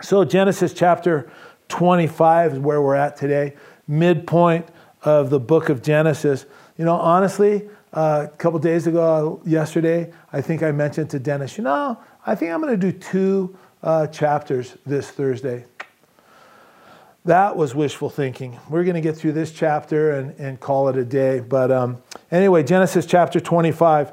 So, Genesis chapter 25 is where we're at today, midpoint of the book of Genesis. You know, honestly, uh, a couple days ago, yesterday, I think I mentioned to Dennis, you know, I think I'm going to do two uh, chapters this Thursday. That was wishful thinking. We're going to get through this chapter and, and call it a day. But um, anyway, Genesis chapter 25,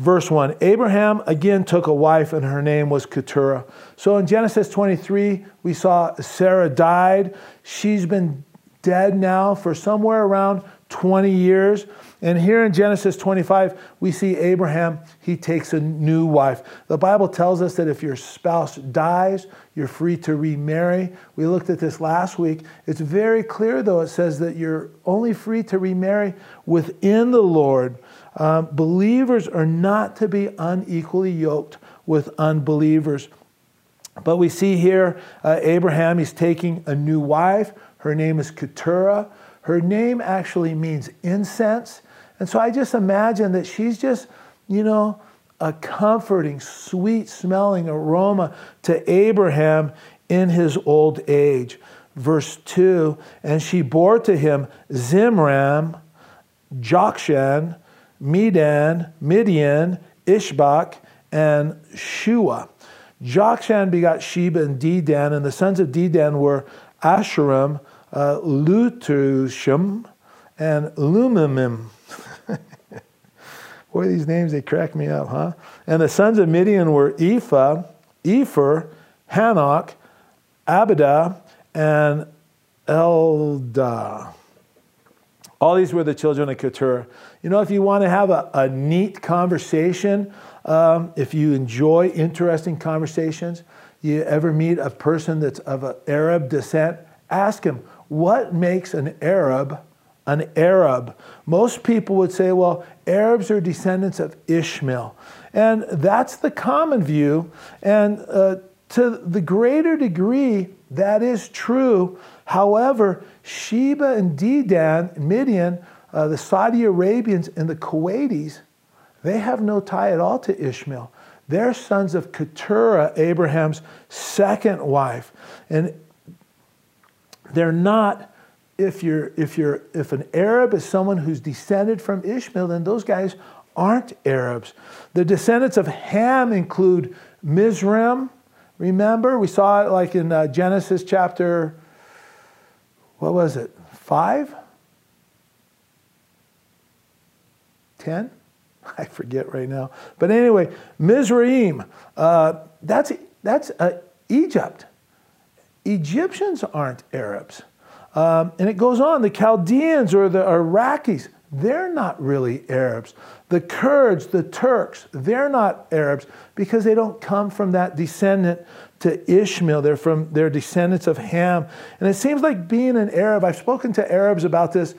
verse 1. Abraham again took a wife, and her name was Keturah. So in Genesis 23, we saw Sarah died. She's been dead now for somewhere around 20 years. And here in Genesis 25, we see Abraham, he takes a new wife. The Bible tells us that if your spouse dies, you're free to remarry. We looked at this last week. It's very clear, though, it says that you're only free to remarry within the Lord. Um, believers are not to be unequally yoked with unbelievers. But we see here uh, Abraham, he's taking a new wife. Her name is Keturah. Her name actually means incense. And so I just imagine that she's just, you know, a comforting, sweet smelling aroma to Abraham in his old age. Verse 2 And she bore to him Zimran, Jokshan, Medan, Midian, Ishbak, and Shuah. Jokshan begot Sheba and Dedan, and the sons of Dedan were Asherim, uh, Lutushim, and Lumimim. Boy, these names, they crack me up, huh? And the sons of Midian were Ephah, Epher, Hanoch, Abidah, and Eldaah. All these were the children of Keturah. You know, if you want to have a, a neat conversation, um, if you enjoy interesting conversations, you ever meet a person that's of Arab descent, ask him, what makes an Arab an Arab? Most people would say, well, Arabs are descendants of Ishmael. And that's the common view. And uh, to the greater degree, that is true. However, Sheba and Dedan, Midian, uh, the Saudi Arabians, and the Kuwaitis, they have no tie at all to Ishmael. They're sons of Keturah, Abraham's second wife. And they're not if you're if you're if an Arab is someone who's descended from Ishmael, then those guys aren't Arabs. The descendants of Ham include Mizraim. Remember, we saw it like in uh, Genesis chapter. What was it? Five. Ten. I forget right now. But anyway, Mizraim. Uh, that's that's uh, Egypt. Egyptians aren't Arabs. Um, and it goes on the Chaldeans or the Iraqis, they're not really Arabs. The Kurds, the Turks, they're not Arabs because they don't come from that descendant to Ishmael. They're from they're descendants of Ham. And it seems like being an Arab, I've spoken to Arabs about this,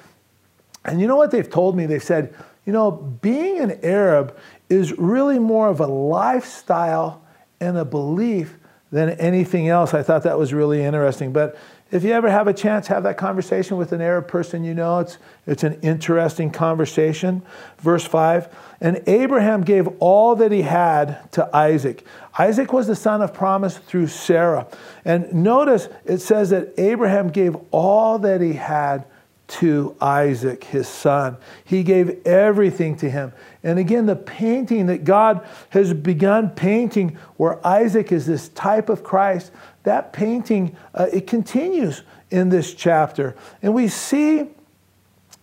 and you know what they've told me? They've said, you know, being an Arab is really more of a lifestyle and a belief than anything else. I thought that was really interesting. But if you ever have a chance, have that conversation with an Arab person you know. It's, it's an interesting conversation. Verse 5 And Abraham gave all that he had to Isaac. Isaac was the son of promise through Sarah. And notice it says that Abraham gave all that he had to Isaac, his son. He gave everything to him. And again, the painting that God has begun painting, where Isaac is this type of Christ, that painting, uh, it continues in this chapter. And we see,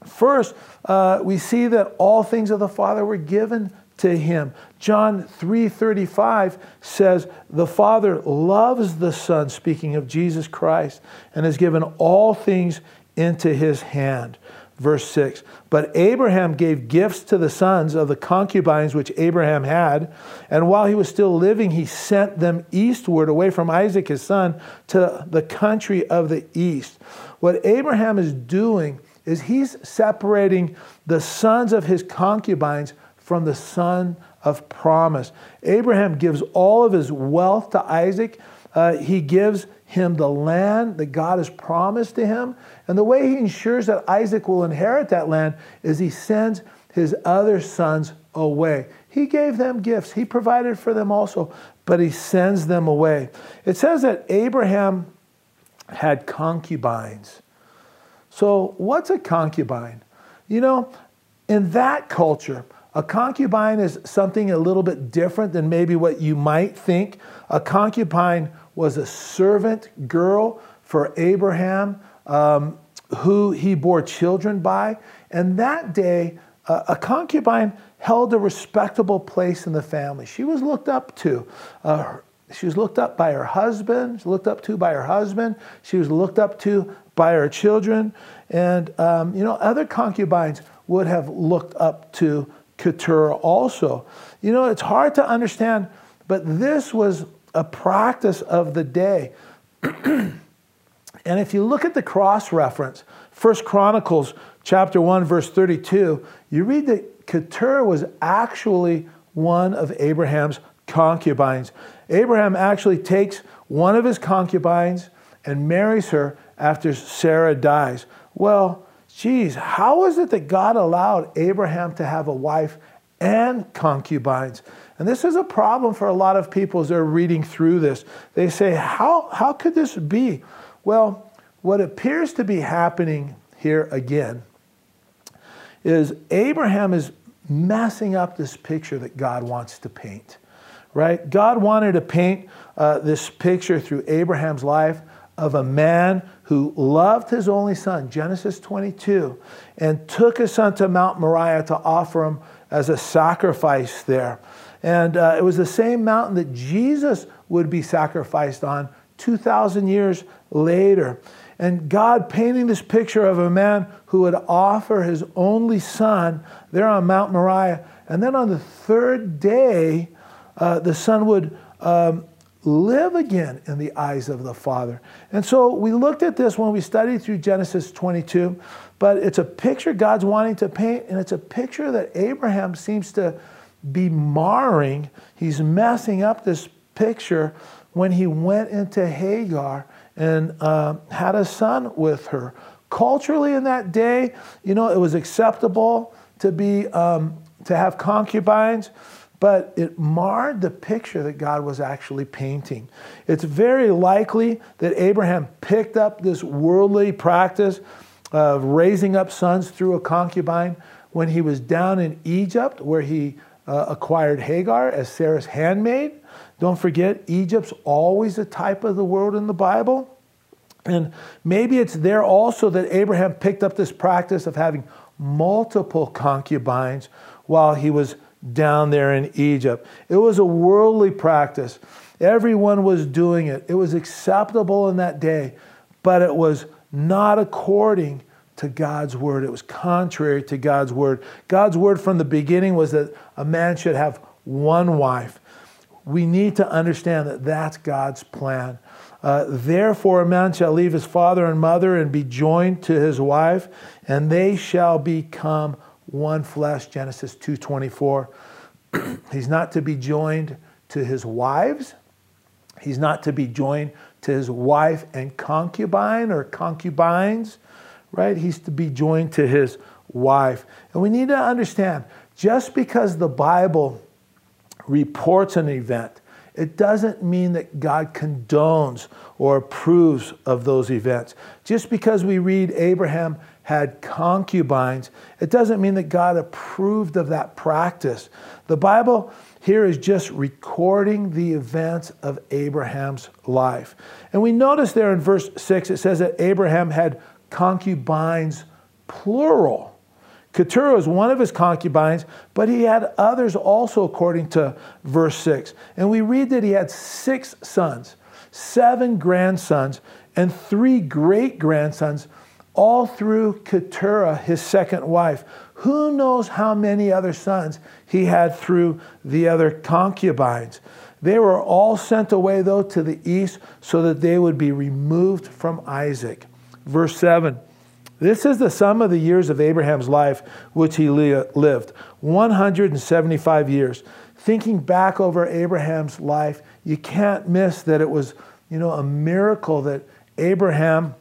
first, uh, we see that all things of the Father were given to him. John 3:35 says, "The Father loves the Son, speaking of Jesus Christ, and has given all things into his hand." Verse 6 But Abraham gave gifts to the sons of the concubines which Abraham had, and while he was still living, he sent them eastward away from Isaac his son to the country of the east. What Abraham is doing is he's separating the sons of his concubines from the son of promise. Abraham gives all of his wealth to Isaac. Uh, he gives him the land that God has promised to him. And the way he ensures that Isaac will inherit that land is he sends his other sons away. He gave them gifts, he provided for them also. but he sends them away. It says that Abraham had concubines. So, what's a concubine? You know, in that culture, a concubine is something a little bit different than maybe what you might think. A concubine was a servant girl for Abraham um, who he bore children by. And that day, uh, a concubine held a respectable place in the family. She was looked up to. Uh, she was looked up by her husband, she looked up to by her husband, she was looked up to by her children. And, um, you know, other concubines would have looked up to Keturah also. You know, it's hard to understand, but this was a practice of the day. and if you look at the cross reference, First Chronicles chapter 1, verse 32, you read that Keturah was actually one of Abraham's concubines. Abraham actually takes one of his concubines and marries her after Sarah dies. Well, geez, how is it that God allowed Abraham to have a wife and concubines? And this is a problem for a lot of people as they're reading through this. They say, how, how could this be? Well, what appears to be happening here again is Abraham is messing up this picture that God wants to paint, right? God wanted to paint uh, this picture through Abraham's life of a man who loved his only son, Genesis 22, and took his son to Mount Moriah to offer him as a sacrifice there. And uh, it was the same mountain that Jesus would be sacrificed on 2,000 years later. And God painting this picture of a man who would offer his only son there on Mount Moriah. And then on the third day, uh, the son would um, live again in the eyes of the Father. And so we looked at this when we studied through Genesis 22, but it's a picture God's wanting to paint, and it's a picture that Abraham seems to be marring. He's messing up this picture when he went into Hagar and uh, had a son with her. Culturally, in that day, you know, it was acceptable to be um, to have concubines, but it marred the picture that God was actually painting. It's very likely that Abraham picked up this worldly practice of raising up sons through a concubine when he was down in Egypt, where he uh, acquired Hagar as Sarah's handmaid. Don't forget, Egypt's always a type of the world in the Bible. And maybe it's there also that Abraham picked up this practice of having multiple concubines while he was down there in Egypt. It was a worldly practice. Everyone was doing it. It was acceptable in that day, but it was not according to God's word. It was contrary to God's word. God's word from the beginning was that a man should have one wife. We need to understand that that's God's plan. Uh, Therefore, a man shall leave his father and mother and be joined to his wife, and they shall become one flesh. Genesis 2:24. He's not to be joined to his wives. He's not to be joined to his wife and concubine or concubines right? He's to be joined to his wife. And we need to understand just because the Bible reports an event, it doesn't mean that God condones or approves of those events. Just because we read Abraham had concubines, it doesn't mean that God approved of that practice. The Bible here is just recording the events of Abraham's life. And we notice there in verse 6, it says that Abraham had concubines, plural. Keturah was one of his concubines, but he had others also, according to verse 6. And we read that he had six sons, seven grandsons, and three great grandsons, all through Keturah, his second wife. Who knows how many other sons he had through the other concubines? They were all sent away, though, to the east so that they would be removed from Isaac. Verse 7 This is the sum of the years of Abraham's life which he lived 175 years. Thinking back over Abraham's life, you can't miss that it was, you know, a miracle that Abraham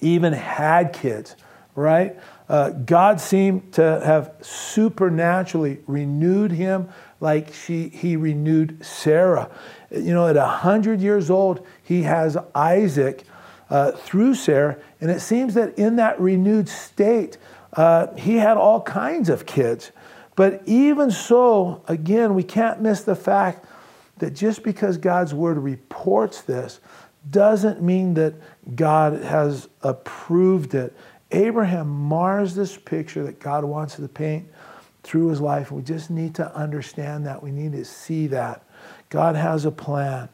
even had kids, right? Uh, God seemed to have supernaturally renewed him, like she, he renewed Sarah. You know, at 100 years old, he has Isaac uh, through Sarah. And it seems that in that renewed state, uh, he had all kinds of kids. But even so, again, we can't miss the fact that just because God's word reports this doesn't mean that God has approved it. Abraham mars this picture that God wants to paint through his life. We just need to understand that. We need to see that. God has a plan.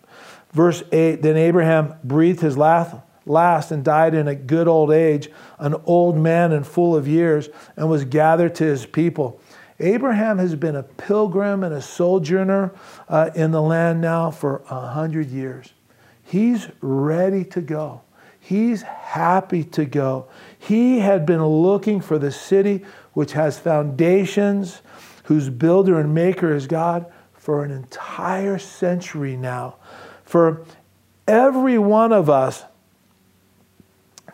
Verse 8 Then Abraham breathed his last, last and died in a good old age, an old man and full of years, and was gathered to his people. Abraham has been a pilgrim and a sojourner uh, in the land now for a hundred years. He's ready to go. He's happy to go. He had been looking for the city which has foundations, whose builder and maker is God, for an entire century now. For every one of us,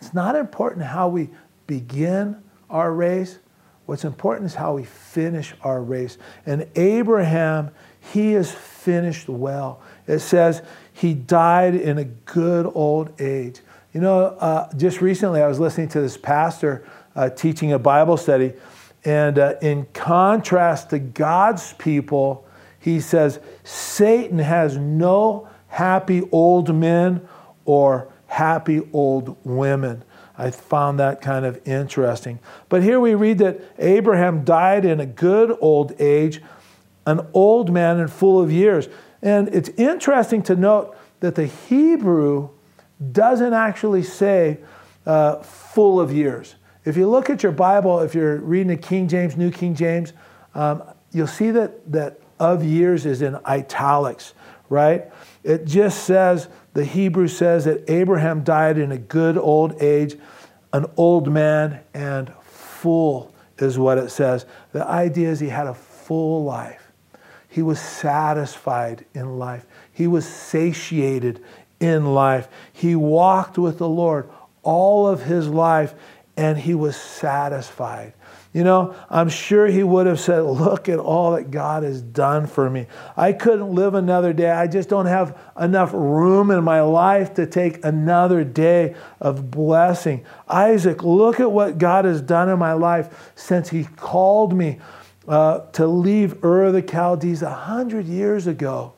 it's not important how we begin our race. What's important is how we finish our race. And Abraham, he is finished well. It says he died in a good old age. You know, uh, just recently I was listening to this pastor uh, teaching a Bible study, and uh, in contrast to God's people, he says Satan has no happy old men or happy old women. I found that kind of interesting. But here we read that Abraham died in a good old age, an old man and full of years. And it's interesting to note that the Hebrew doesn't actually say uh, full of years. If you look at your Bible, if you're reading the King James, New King James, um, you'll see that, that of years is in italics, right? It just says, the Hebrew says that Abraham died in a good old age, an old man and full is what it says. The idea is he had a full life. He was satisfied in life. He was satiated in life. He walked with the Lord all of his life and he was satisfied. You know, I'm sure he would have said, Look at all that God has done for me. I couldn't live another day. I just don't have enough room in my life to take another day of blessing. Isaac, look at what God has done in my life since he called me uh, to leave Ur of the Chaldees a hundred years ago.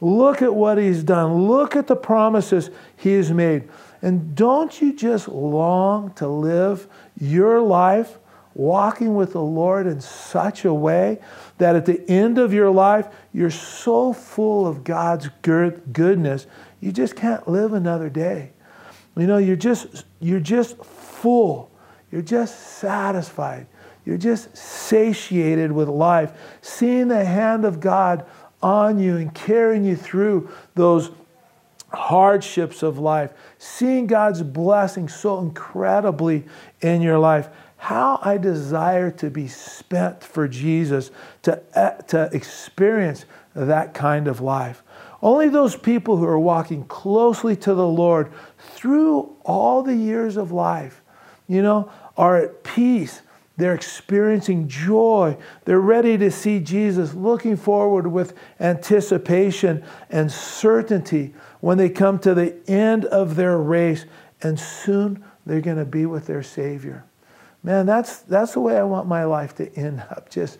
Look at what he's done. Look at the promises he has made. And don't you just long to live your life walking with the Lord in such a way that at the end of your life, you're so full of God's goodness, you just can't live another day. You know, you're just, you're just full. You're just satisfied. You're just satiated with life, seeing the hand of God on you and carrying you through those hardships of life, seeing God's blessing so incredibly in your life. How I desire to be spent for Jesus, to, uh, to experience that kind of life. Only those people who are walking closely to the Lord through all the years of life, you know, are at peace. They're experiencing joy. They're ready to see Jesus, looking forward with anticipation and certainty when they come to the end of their race, and soon they're going to be with their Savior. Man, that's, that's the way I want my life to end up just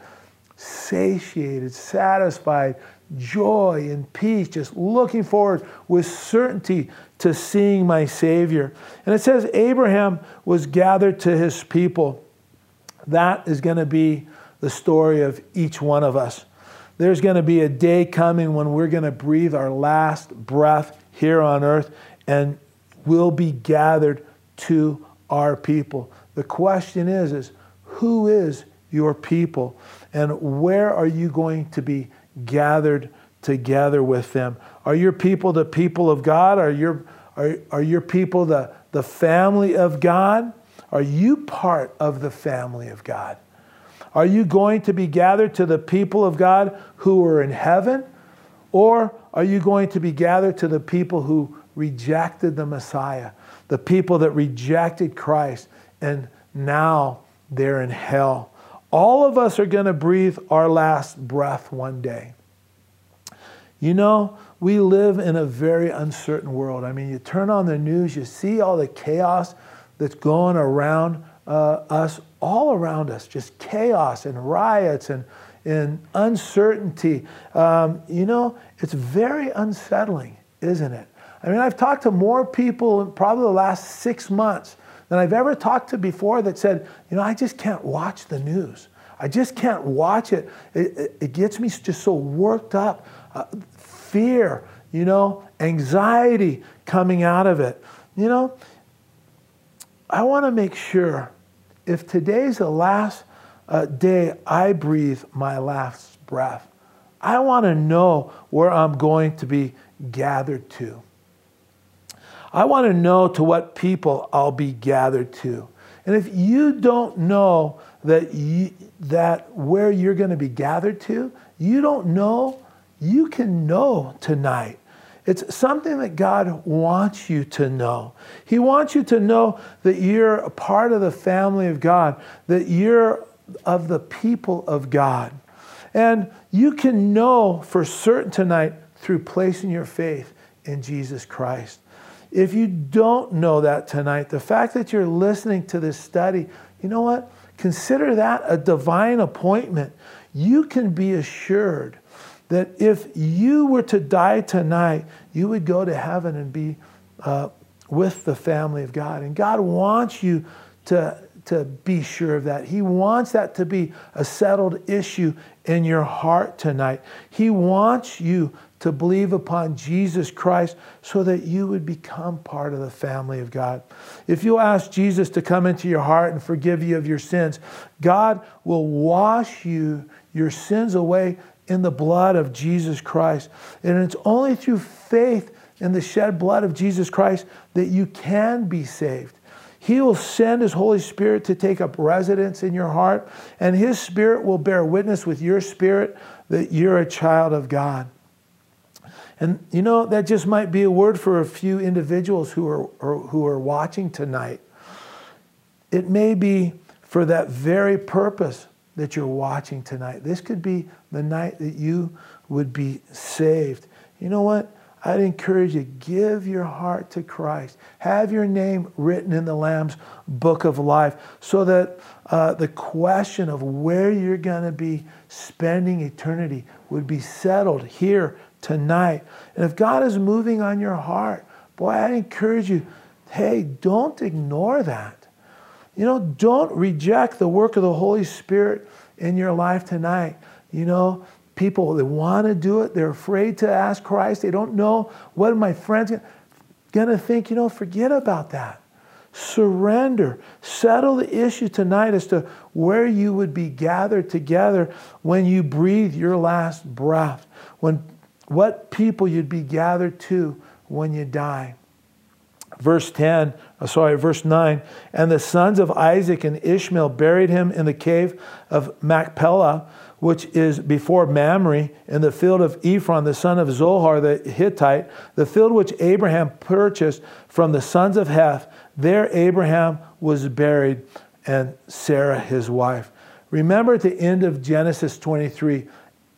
satiated, satisfied, joy and peace, just looking forward with certainty to seeing my Savior. And it says Abraham was gathered to his people. That is going to be the story of each one of us. There's going to be a day coming when we're going to breathe our last breath here on earth and we'll be gathered to our people. The question is is who is your people and where are you going to be gathered together with them? Are your people the people of God? Are your are, are your people the, the family of God? Are you part of the family of God? Are you going to be gathered to the people of God who are in heaven? Or are you going to be gathered to the people who rejected the Messiah, the people that rejected Christ, and now they're in hell? All of us are going to breathe our last breath one day. You know, we live in a very uncertain world. I mean, you turn on the news, you see all the chaos that's going around uh, us, all around us, just chaos and riots and, and uncertainty. Um, you know, it's very unsettling, isn't it? I mean, I've talked to more people in probably the last six months than I've ever talked to before that said, you know, I just can't watch the news. I just can't watch it. It, it, it gets me just so worked up. Uh, fear, you know, anxiety coming out of it. You know, I want to make sure if today's the last uh, day I breathe my last breath, I want to know where I'm going to be gathered to. I want to know to what people I'll be gathered to. And if you don't know that, you, that where you're going to be gathered to, you don't know, you can know tonight. It's something that God wants you to know. He wants you to know that you're a part of the family of God, that you're of the people of God. And you can know for certain tonight through placing your faith in Jesus Christ. If you don't know that tonight, the fact that you're listening to this study, you know what? Consider that a divine appointment. You can be assured that if you were to die tonight, you would go to heaven and be uh, with the family of God. And God wants you to, to be sure of that. He wants that to be a settled issue in your heart tonight. He wants you to believe upon Jesus Christ so that you would become part of the family of God. If you ask Jesus to come into your heart and forgive you of your sins, God will wash you your sins away in the blood of Jesus Christ. And it's only through faith in the shed blood of Jesus Christ that you can be saved. He will send His Holy Spirit to take up residence in your heart, and His Spirit will bear witness with your spirit that you're a child of God. And you know, that just might be a word for a few individuals who are, who are watching tonight. It may be for that very purpose that you're watching tonight. This could be the night that you would be saved. You know what? I'd encourage you, give your heart to Christ. Have your name written in the Lamb's book of life so that uh, the question of where you're going to be spending eternity would be settled here tonight. And if God is moving on your heart, boy, I encourage you, hey, don't ignore that. You know, don't reject the work of the Holy Spirit in your life tonight. You know, people, they want to do it. They're afraid to ask Christ. They don't know what my friends going to think. You know, forget about that. Surrender. Settle the issue tonight as to where you would be gathered together when you breathe your last breath, when what people you'd be gathered to when you die. Verse 10, uh, sorry, verse 9. And the sons of Isaac and Ishmael buried him in the cave of Machpelah, which is before Mamre, in the field of Ephron, the son of Zohar the Hittite, the field which Abraham purchased from the sons of Heth. There Abraham was buried, and Sarah his wife. Remember at the end of Genesis 23,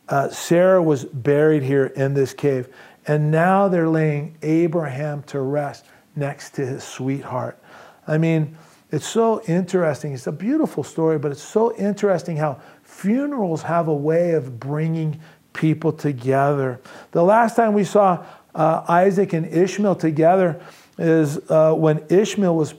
uh, Sarah was buried here in this cave, and now they're laying Abraham to rest next to his sweetheart. I mean, it's so interesting. It's a beautiful story, but it's so interesting how funerals have a way of bringing people together. The last time we saw uh, Isaac and Ishmael together is uh, when Ishmael was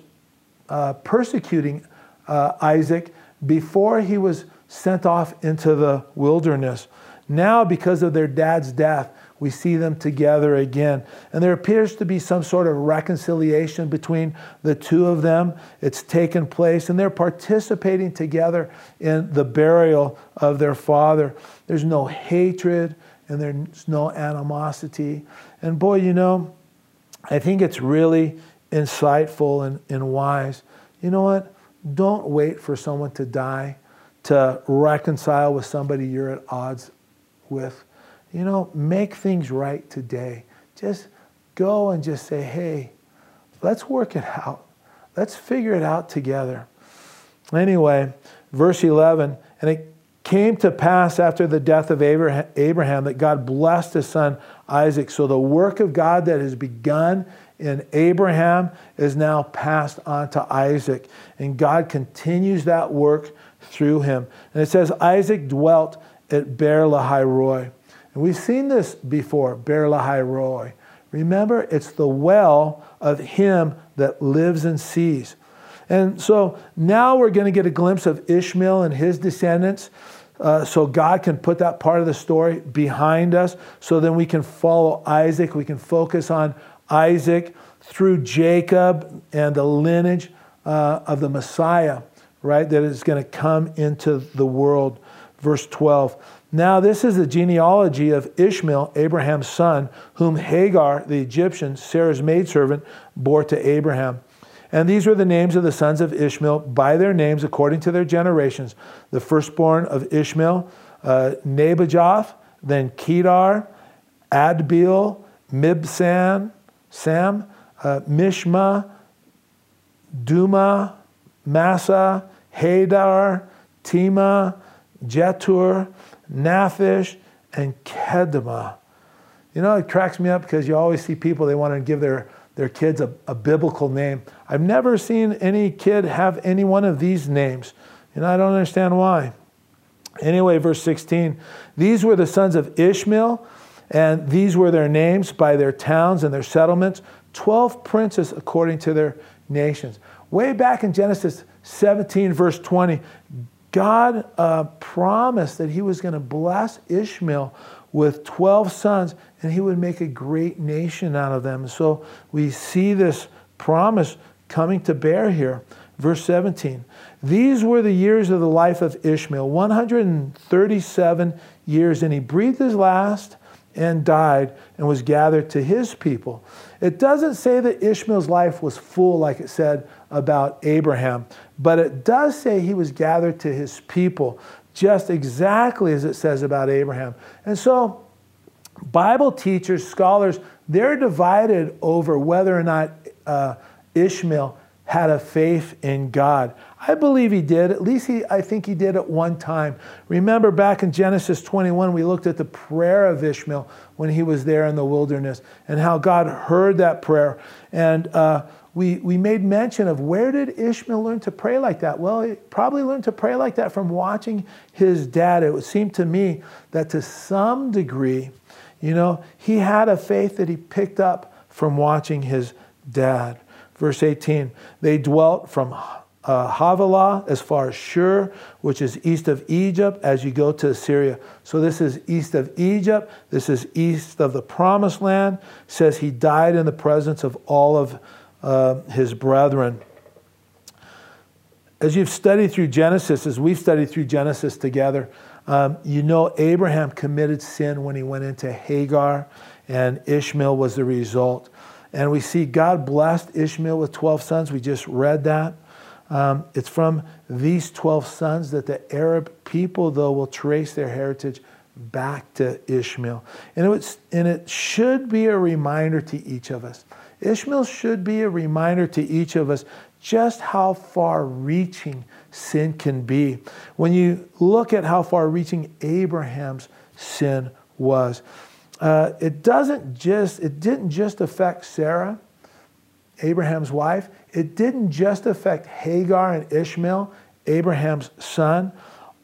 uh, persecuting uh, Isaac before he was sent off into the wilderness. Now, because of their dad's death, we see them together again. And there appears to be some sort of reconciliation between the two of them. It's taken place, and they're participating together in the burial of their father. There's no hatred and there's no animosity. And boy, you know, I think it's really insightful and, and wise. You know what? Don't wait for someone to die to reconcile with somebody you're at odds with. You know, make things right today. Just go and just say, hey, let's work it out. Let's figure it out together. Anyway, verse 11, and it came to pass after the death of Abraham that God blessed his son Isaac. So the work of God that has begun in Abraham is now passed on to Isaac. And God continues that work through him. And it says, Isaac dwelt at Beer Lahai Roi. And we've seen this before, Beer Lahai Roi. Remember, it's the well of him that lives and sees. And so now we're going to get a glimpse of Ishmael and his descendants. Uh, so God can put that part of the story behind us. So then we can follow Isaac. We can focus on Isaac through Jacob and the lineage uh, of the Messiah, right? That is going to come into the world. Verse 12. Now, this is the genealogy of Ishmael, Abraham's son, whom Hagar, the Egyptian, Sarah's maidservant, bore to Abraham. And these were the names of the sons of Ishmael by their names according to their generations. The firstborn of Ishmael, uh, Nebajoth, then Kedar, Adbeel, Mibsam, Sam, uh, Mishma, Dumah, Massa, Hadar, Tema, Jetur, Naphish, and Kedemah. You know, it cracks me up because you always see people, they want to give their their kids a, a biblical name. I've never seen any kid have any one of these names, and I don't understand why. Anyway, verse 16 these were the sons of Ishmael, and these were their names by their towns and their settlements 12 princes according to their nations. Way back in Genesis 17, verse 20, God uh, promised that He was going to bless Ishmael with 12 sons and he would make a great nation out of them. So we see this promise coming to bear here. Verse 17 These were the years of the life of Ishmael 137 years, and he breathed his last and died and was gathered to his people. It doesn't say that Ishmael's life was full like it said about Abraham, but it does say he was gathered to his people, just exactly as it says about Abraham. And so Bible teachers, scholars, they're divided over whether or not uh, Ishmael had a faith in God. I believe he did. At least he, I think he did at one time. Remember back in Genesis 21, we looked at the prayer of Ishmael when he was there in the wilderness and how God heard that prayer. And uh, we, we made mention of where did Ishmael learn to pray like that? Well, he probably learned to pray like that from watching his dad. It would seem to me that to some degree, you know, he had a faith that he picked up from watching his dad. Verse 18 they dwelt from uh, Havilah as far as Shur, which is east of Egypt, as you go to Assyria. So this is east of Egypt. This is east of the promised land. It says he died in the presence of all of uh, his brethren. As you've studied through Genesis, as we've studied through Genesis together, um, you know, Abraham committed sin when he went into Hagar, and Ishmael was the result. And we see God blessed Ishmael with 12 sons. We just read that. Um, it's from these 12 sons that the Arab people, though, will trace their heritage back to Ishmael. And, it was, and it should be a reminder to each of us. Ishmael should be a reminder to each of us just how far reaching sin can be. When you look at how far reaching Abraham's sin was, uh, it doesn't just, it didn't just affect Sarah, Abraham's wife. It didn't just affect Hagar and Ishmael, Abraham's son.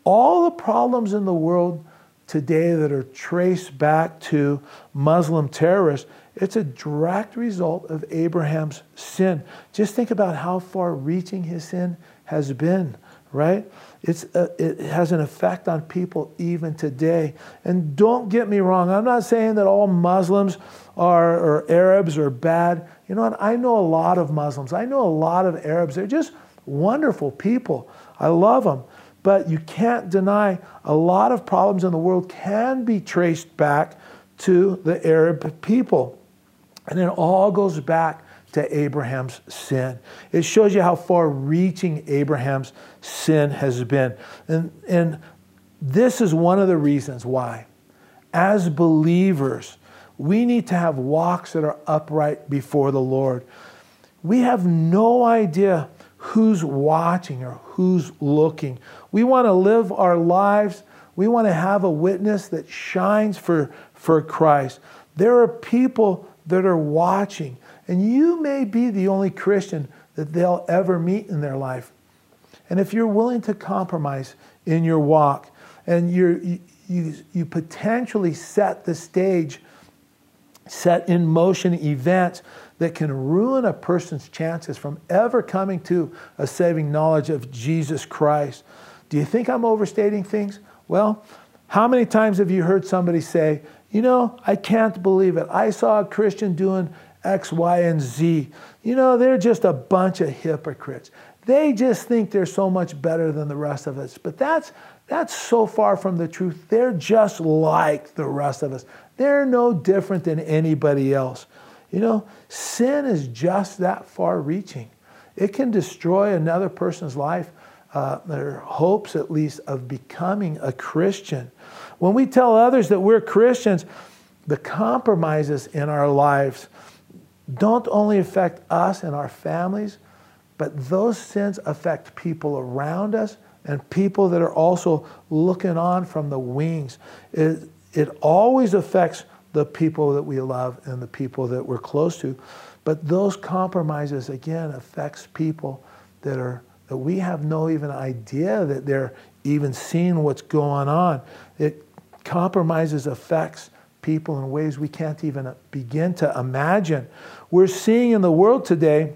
All the problems in the world today that are traced back to Muslim terrorists, it's a direct result of Abraham's sin. Just think about how far reaching his sin has been, right? It's a, uh, it has an effect on people even today. And don't get me wrong, I'm not saying that all Muslims are, or Arabs are bad. You know what? I know a lot of Muslims, I know a lot of Arabs. They're just wonderful people. I love them. But you can't deny a lot of problems in the world can be traced back to the Arab people. And it all goes back to Abraham's sin. It shows you how far reaching Abraham's sin has been. And, and this is one of the reasons why, as believers, we need to have walks that are upright before the Lord. We have no idea who's watching or who's looking. We want to live our lives. We want to have a witness that shines for, for Christ. There are people that are watching, and you may be the only Christian that they'll ever meet in their life. And if you're willing to compromise in your walk and you, you, you potentially set the stage, set in motion events that can ruin a person's chances from ever coming to a saving knowledge of Jesus Christ. Do you think I'm overstating things? Well, how many times have you heard somebody say, you know, I can't believe it. I saw a Christian doing X, Y, and Z. You know, they're just a bunch of hypocrites. They just think they're so much better than the rest of us. But that's, that's so far from the truth. They're just like the rest of us. They're no different than anybody else. You know, sin is just that far reaching. It can destroy another person's life, uh, their hopes at least of becoming a Christian. When we tell others that we're Christians, the compromises in our lives don't only affect us and our families, but those sins affect people around us and people that are also looking on from the wings. It, it always affects the people that we love and the people that we're close to. But those compromises, again, affects people that are that we have no even idea that they're even seeing what's going on. It compromises affects people in ways we can't even begin to imagine. We're seeing in the world today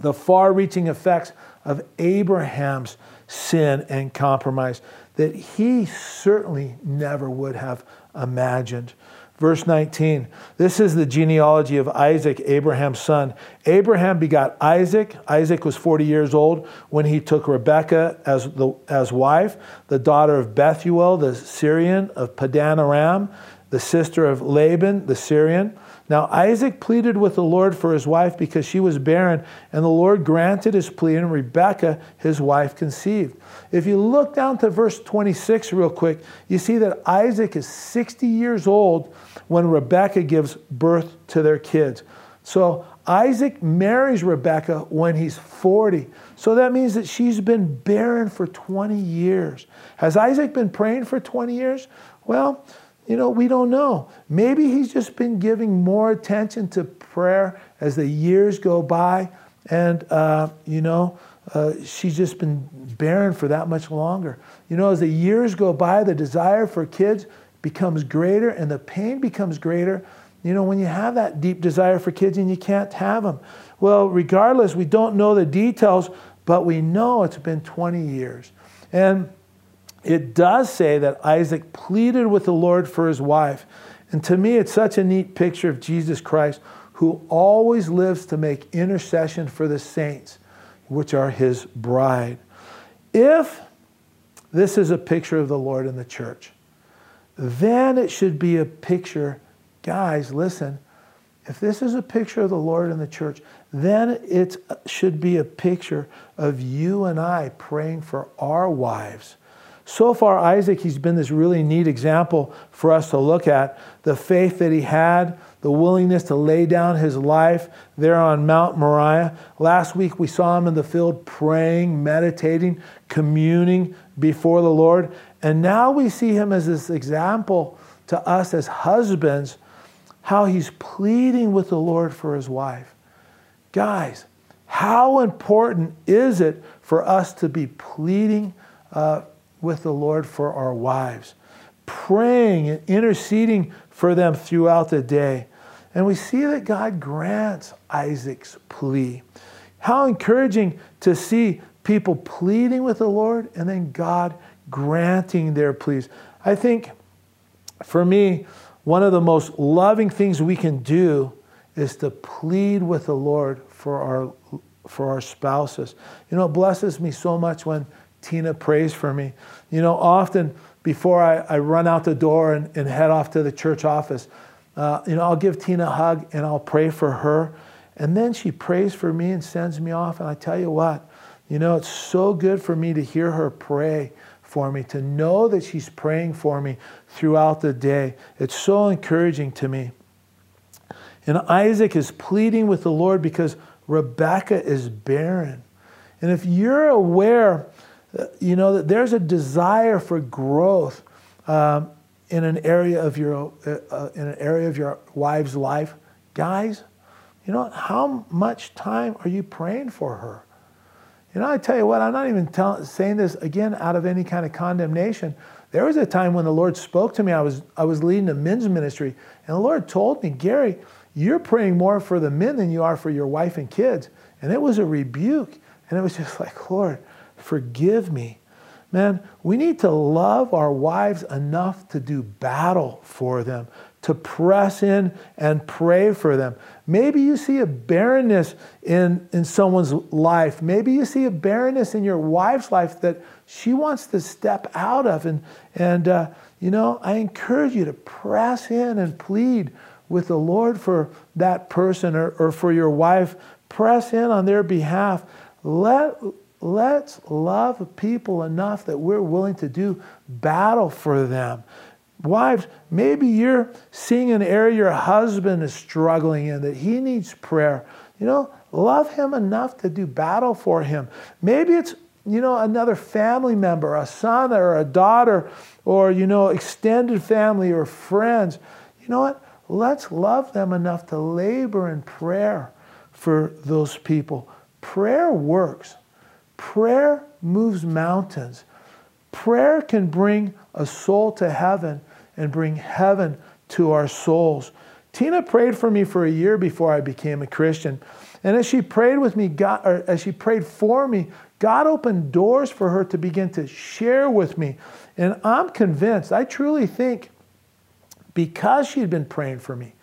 the far reaching effects of Abraham's sin and compromise that he certainly never would have imagined. Verse 19, this is the genealogy of Isaac, Abraham's son. Abraham begot Isaac. Isaac was 40 years old when he took Rebekah as, the, as wife, the daughter of Bethuel, the Syrian, of Padan Aram, the sister of Laban, the Syrian. Now Isaac pleaded with the Lord for his wife because she was barren, and the Lord granted his plea, and Rebekah, his wife, conceived. If you look down to verse 26 real quick, you see that Isaac is 60 years old when Rebekah gives birth to their kids. So Isaac marries Rebekah when he's 40. So that means that she's been barren for 20 years. Has Isaac been praying for 20 years? Well, you know, we don't know. Maybe he's just been giving more attention to prayer as the years go by, and, uh, you know, uh, she's just been barren for that much longer. You know, as the years go by, the desire for kids becomes greater and the pain becomes greater. You know, when you have that deep desire for kids and you can't have them. Well, regardless, we don't know the details, but we know it's been 20 years. And it does say that Isaac pleaded with the Lord for his wife. And to me, it's such a neat picture of Jesus Christ who always lives to make intercession for the saints, which are his bride. If this is a picture of the Lord in the church, then it should be a picture, guys, listen, if this is a picture of the Lord in the church, then it should be a picture of you and I praying for our wives so far, Isaac, he's been this really neat example for us to look at. The faith that he had, the willingness to lay down his life there on Mount Moriah. Last week, we saw him in the field praying, meditating, communing before the Lord. And now we see him as this example to us as husbands, how he's pleading with the Lord for his wife. Guys, how important is it for us to be pleading uh, with the Lord for our wives, praying and interceding for them throughout the day. And we see that God grants Isaac's plea. How encouraging to see people pleading with the Lord and then God granting their pleas. I think for me, one of the most loving things we can do is to plead with the Lord for our for our spouses. You know, it blesses me so much when Tina prays for me. You know, often before I, I run out the door and, and head off to the church office, uh, you know, I'll give Tina a hug and I'll pray for her. And then she prays for me and sends me off. And I tell you what, you know, it's so good for me to hear her pray for me, to know that she's praying for me throughout the day. It's so encouraging to me. And Isaac is pleading with the Lord because Rebekah is barren. And if you're aware, you know, that there's a desire for growth um, in an area of your uh, uh, in an area of your wife's life, guys, you know, how much time are you praying for her? You know, I tell you what, I'm not even tell, saying this again out of any kind of condemnation. There was a time when the Lord spoke to me. I was I was leading a men's ministry, and the Lord told me, Gary, you're praying more for the men than you are for your wife and kids. And it was a rebuke. And it was just like, Lord, forgive me. Man, we need to love our wives enough to do battle for them, to press in and pray for them. Maybe you see a barrenness in, in someone's life. Maybe you see a barrenness in your wife's life that she wants to step out of. And, and uh, you know, I encourage you to press in and plead with the Lord for that person or, or for your wife. Press in on their behalf. Let, let's love people enough that we're willing to do battle for them. Wives, maybe you're seeing an area your husband is struggling in, that he needs prayer. You know, love him enough to do battle for him. Maybe it's, you know, another family member, a son or a daughter, or, you know, extended family or friends. You know what? Let's love them enough to labor in prayer for those people. Prayer works. Prayer moves mountains. Prayer can bring a soul to heaven and bring heaven to our souls. Tina prayed for me for a year before I became a Christian. And as she prayed with me, God, or as she prayed for me, God opened doors for her to begin to share with me. And I'm convinced, I truly think because she had been praying for me.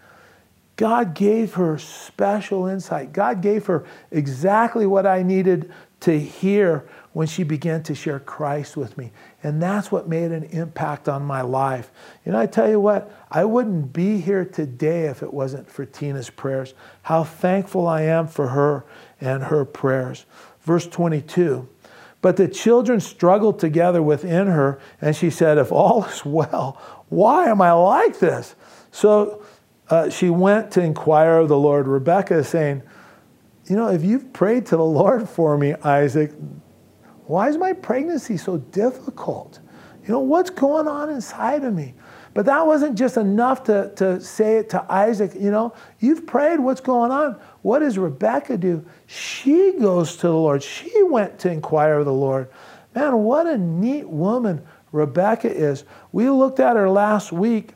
God gave her special insight. God gave her exactly what I needed to hear when she began to share Christ with me. And that's what made an impact on my life. And I tell you what, I wouldn't be here today if it wasn't for Tina's prayers. How thankful I am for her and her prayers. Verse 22 But the children struggled together within her, and she said, If all is well, why am I like this? So uh, she went to inquire of the Lord. Rebekah is saying, You know, if you've prayed to the Lord for me, Isaac, why is my pregnancy so difficult? You know, what's going on inside of me? But that wasn't just enough to, to say it to Isaac. You know, you've prayed, what's going on? What does Rebekah do? She goes to the Lord. She went to inquire of the Lord. Man, what a neat woman Rebekah is. We looked at her last week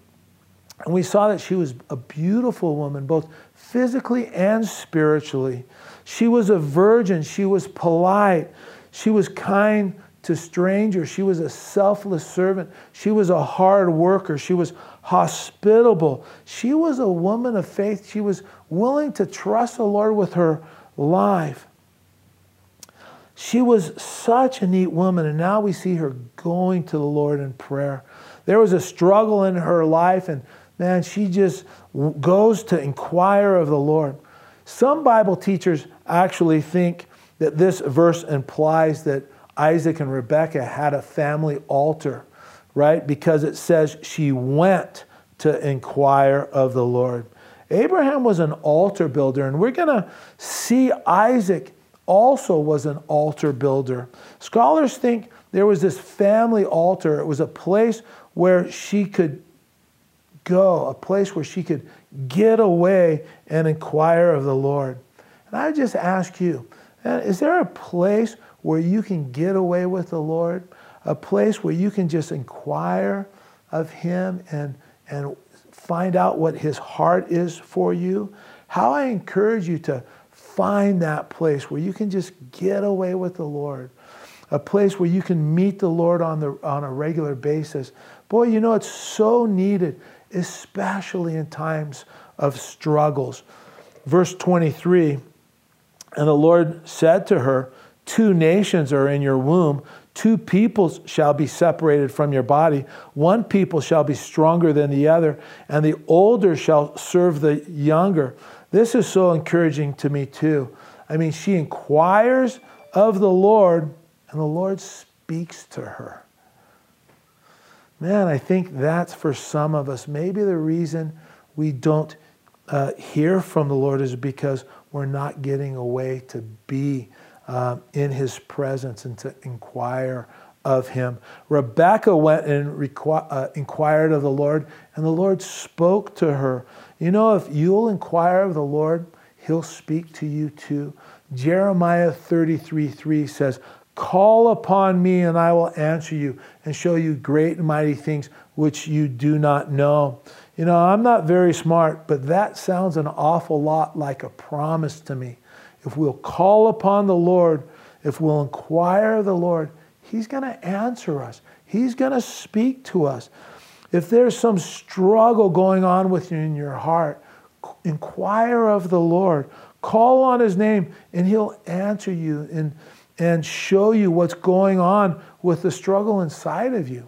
and we saw that she was a beautiful woman, both physically and spiritually. She was a virgin, she was polite, she was kind to strangers, she was a selfless servant, she was a hard worker, she was hospitable, she was a woman of faith, she was willing to trust the Lord with her life. She was such a neat woman, and now we see her going to the Lord in prayer. There was a struggle in her life, and man, she just goes to inquire of the Lord. Some Bible teachers actually think that this verse implies that Isaac and Rebekah had a family altar, right? Because it says she went to inquire of the Lord. Abraham was an altar builder, and we're going to see Isaac also was an altar builder. Scholars think there was this family altar. It was a place where she could go, a place where she could get away and inquire of the Lord. And I just ask you, uh, is there a place where you can get away with the Lord? A place where you can just inquire of Him and, and find out what His heart is for you? How I encourage you to find that place where you can just get away with the Lord, a place where you can meet the Lord on, the, on a regular basis. Boy, you know, it's so needed, especially in times of struggles. Verse 23 And the Lord said to her, Two nations are in your womb. Two peoples shall be separated from your body. One people shall be stronger than the other, and the older shall serve the younger. This is so encouraging to me, too. I mean, she inquires of the Lord, and the Lord speaks to her. Man, I think that's for some of us. Maybe the reason we don't uh, hear from the Lord is because we're not getting away to be um, in his presence and to inquire of him. Rebekah went and requ- uh, inquired of the Lord, and the Lord spoke to her. You know, if you'll inquire of the Lord, he'll speak to you too. Jeremiah 33 3 says, Call upon me, and I will answer you and show you great and mighty things which you do not know. You know, I'm not very smart, but that sounds an awful lot like a promise to me. If we'll call upon the Lord, if we'll inquire of the Lord, He's going to answer us. He's going to speak to us. If there's some struggle going on with you in your heart, inquire of the Lord. Call on His name, and He'll answer you and, and show you what's going on with the struggle inside of you.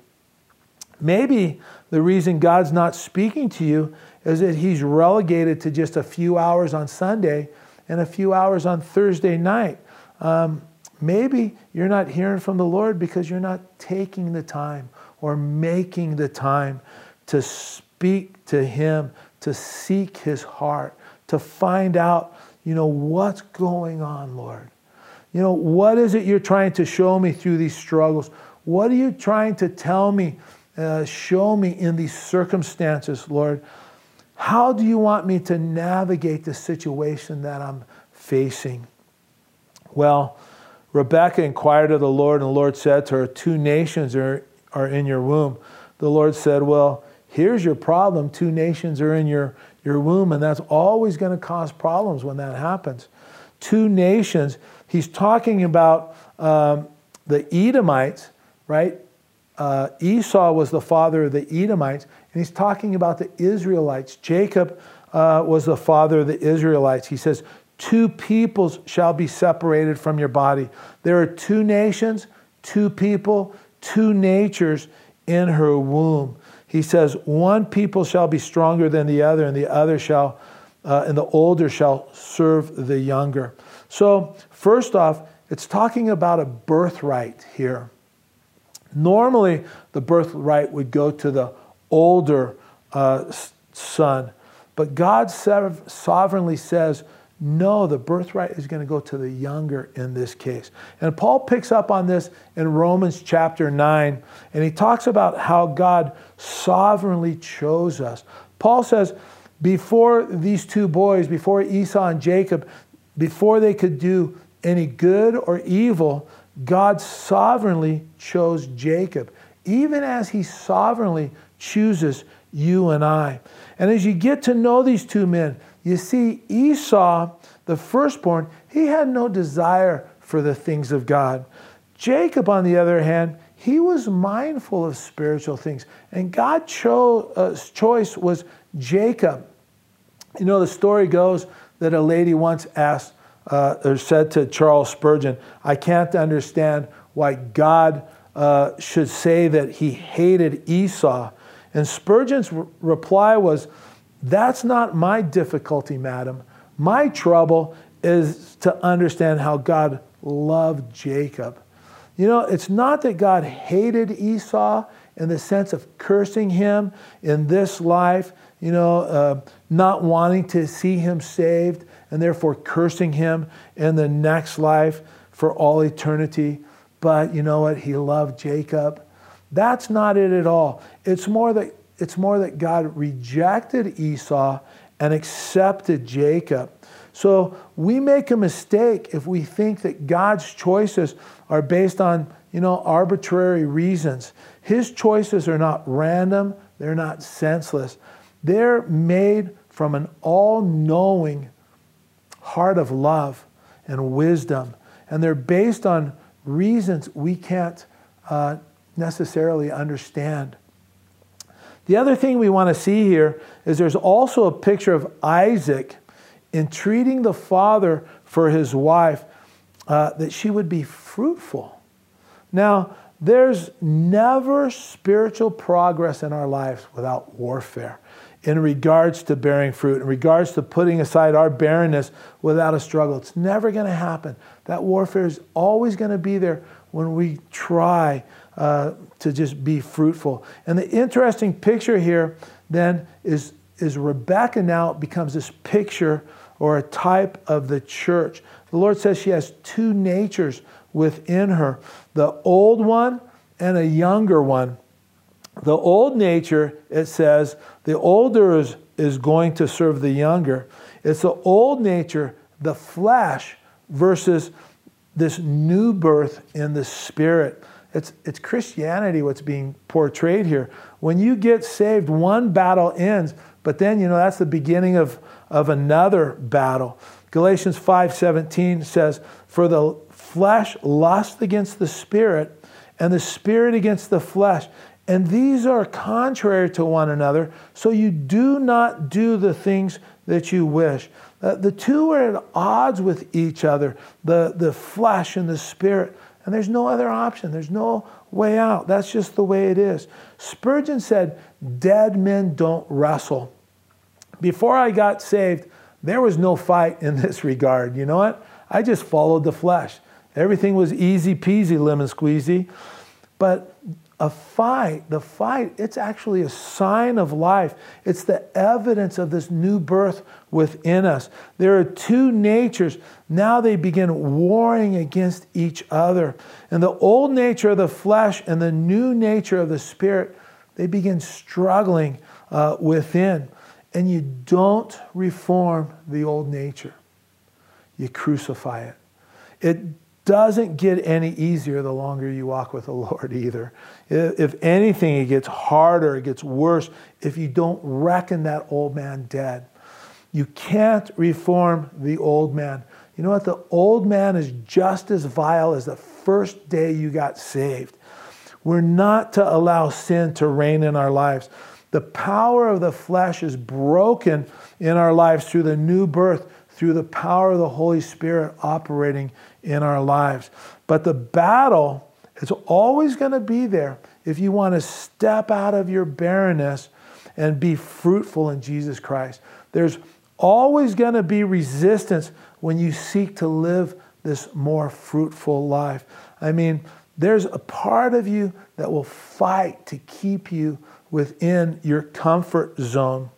Maybe the reason God's not speaking to you is that He's relegated to just a few hours on Sunday and a few hours on Thursday night. Um, Maybe you're not hearing from the Lord because you're not taking the time or making the time to speak to Him, to seek His heart, to find out, you know, what's going on, Lord. You know, what is it you're trying to show me through these struggles? What are you trying to tell me, uh, show me in these circumstances, Lord? How do you want me to navigate the situation that I'm facing? Well, Rebekah inquired of the Lord, and the Lord said to her, Two nations are, are in your womb. The Lord said, Well, here's your problem. Two nations are in your, your womb, and that's always going to cause problems when that happens. Two nations, he's talking about um, the Edomites, right? Uh, Esau was the father of the Edomites, and he's talking about the Israelites. Jacob uh, was the father of the Israelites. He says, Two peoples shall be separated from your body. There are two nations, two people, two natures in her womb. He says, one people shall be stronger than the other, and the other shall, uh, and the older shall serve the younger. So, first off, it's talking about a birthright here. Normally, the birthright would go to the older uh, son, but God sovereignly says, no, the birthright is going to go to the younger in this case. And Paul picks up on this in Romans chapter 9, and he talks about how God sovereignly chose us. Paul says, before these two boys, before Esau and Jacob, before they could do any good or evil, God sovereignly chose Jacob, even as he sovereignly chooses you and I. And as you get to know these two men, you see, Esau, the firstborn, he had no desire for the things of God. Jacob, on the other hand, he was mindful of spiritual things. And God's cho- uh, choice was Jacob. You know, the story goes that a lady once asked uh, or said to Charles Spurgeon, I can't understand why God uh, should say that he hated Esau. And Spurgeon's re- reply was, that's not my difficulty, madam. My trouble is to understand how God loved Jacob. You know, it's not that God hated Esau in the sense of cursing him in this life, you know, uh, not wanting to see him saved and therefore cursing him in the next life for all eternity. But you know what? He loved Jacob. That's not it at all. It's more that it's more that God rejected Esau and accepted Jacob. So we make a mistake if we think that God's choices are based on, you know, arbitrary reasons. His choices are not random, they're not senseless. They're made from an all-knowing heart of love and wisdom, and they're based on reasons we can't uh, necessarily understand. The other thing we want to see here is there's also a picture of Isaac entreating the father for his wife uh, that she would be fruitful. Now, there's never spiritual progress in our lives without warfare in regards to bearing fruit, in regards to putting aside our barrenness without a struggle. It's never going to happen. That warfare is always going to be there when we try uh, to just be fruitful. And the interesting picture here then is, is Rebekah now becomes this picture or a type of the church. The Lord says she has two natures within her the old one and a younger one. The old nature, it says, the older is, is going to serve the younger. It's the old nature, the flesh, versus this new birth in the spirit. It's, it's Christianity what's being portrayed here. When you get saved, one battle ends, but then, you know, that's the beginning of, of another battle. Galatians 5:17 says, "For the flesh lusts against the spirit, and the spirit against the flesh, and these are contrary to one another, so you do not do the things that you wish." Uh, the two are at odds with each other, the, the flesh and the spirit. And there's no other option. There's no way out. That's just the way it is. Spurgeon said, Dead men don't wrestle. Before I got saved, there was no fight in this regard. You know what? I just followed the flesh. Everything was easy peasy, lemon squeezy. But a fight, the fight, it's actually a sign of life. It's the evidence of this new birth within us. There are two natures. Now they begin warring against each other. And the old nature of the flesh and the new nature of the spirit, they begin struggling uh, within. And you don't reform the old nature, you crucify it. It doesn't get any easier the longer you walk with the Lord either. If anything, it gets harder, it gets worse if you don't reckon that old man dead. You can't reform the old man. You know what? The old man is just as vile as the first day you got saved. We're not to allow sin to reign in our lives. The power of the flesh is broken in our lives through the new birth, through the power of the Holy Spirit operating in our lives. But the battle is always going to be there if you want to step out of your barrenness and be fruitful in Jesus Christ. There's always going to be resistance when you seek to live this more fruitful life. I mean, there's a part of you that will fight to keep you within your comfort zone.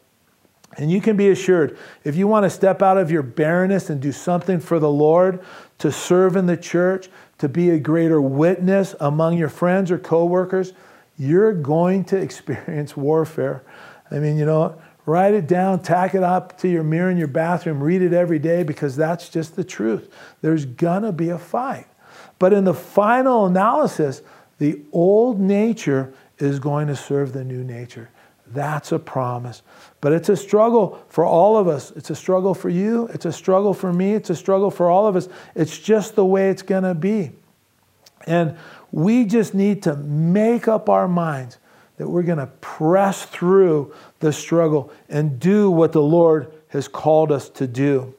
And you can be assured if you want to step out of your barrenness and do something for the Lord, to serve in the church, to be a greater witness among your friends or coworkers, you're going to experience warfare. I mean, you know, write it down, tack it up to your mirror in your bathroom, read it every day because that's just the truth. There's to be a fight. But in the final analysis, the old nature is going to serve the new nature. That's a promise. But it's a struggle for all of us. It's a struggle for you. It's a struggle for me. It's a struggle for all of us. It's just the way it's going to be. And we just need to make up our minds that we're going to press through the struggle and do what the Lord has called us to do.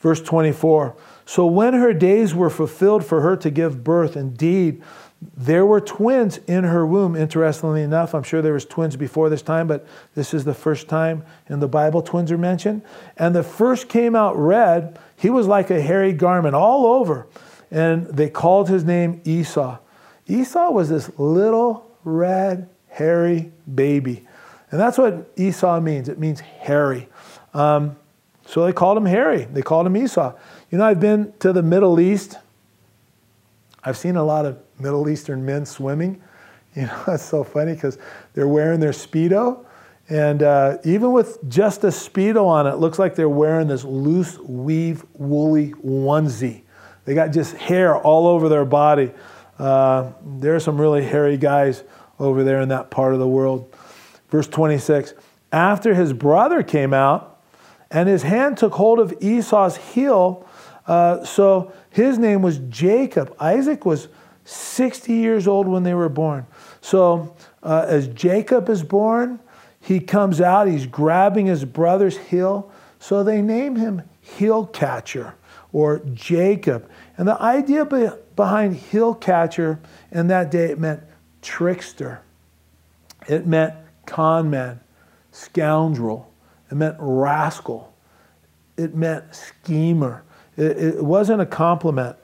Verse 24 So when her days were fulfilled for her to give birth, indeed, there were twins in her womb. Interestingly enough, I'm sure there was twins before this time, but this is the first time in the Bible twins are mentioned. And the first came out red. He was like a hairy garment all over. And they called his name Esau. Esau was this little red hairy baby. And that's what Esau means. It means hairy. Um, so they called him hairy. They called him Esau. You know, I've been to the Middle East. I've seen a lot of Middle Eastern men swimming. You know, that's so funny because they're wearing their Speedo. And uh, even with just a Speedo on it, it looks like they're wearing this loose weave woolly onesie. They got just hair all over their body. Uh, there are some really hairy guys over there in that part of the world. Verse 26 After his brother came out, and his hand took hold of Esau's heel, uh, so his name was Jacob. Isaac was 60 years old when they were born. So uh, as Jacob is born, he comes out, he's grabbing his brother's heel. So they name him heel catcher or Jacob. And the idea be- behind heel catcher in that day, it meant trickster. It meant con man, scoundrel. It meant rascal. It meant schemer. It, it wasn't a compliment.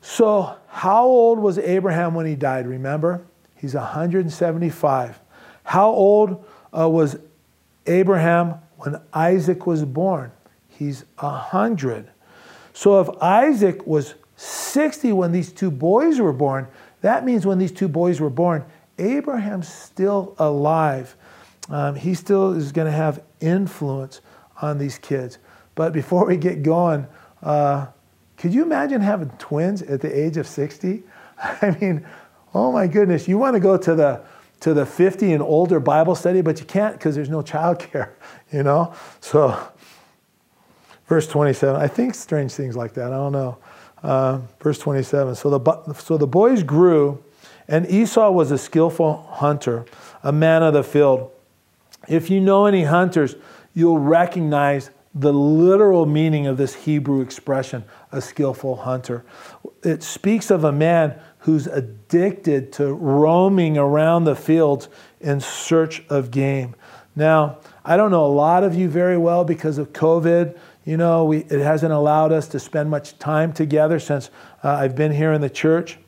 So, how old was Abraham when he died? Remember? He's 175. How old uh, was Abraham when Isaac was born? He's 100. So if Isaac was 60 when these two boys were born, that means when these two boys were born, Abraham's still alive. Um, he still is going to have influence on these kids. But before we get going, uh, could you imagine having twins at the age of 60? I mean, oh my goodness, you want to go to the to the 50 and older Bible study, but you can't because there's no childcare, you know? So, verse 27, I think strange things like that, I don't know. Uh, verse 27, so the, so the boys grew, and Esau was a skillful hunter, a man of the field. If you know any hunters, you'll recognize the literal meaning of this Hebrew expression, a skillful hunter. It speaks of a man who's addicted to roaming around the fields in search of game. Now, I don't know a lot of you very well because of COVID. You know, we, it hasn't allowed us to spend much time together since uh, I've been here in the church.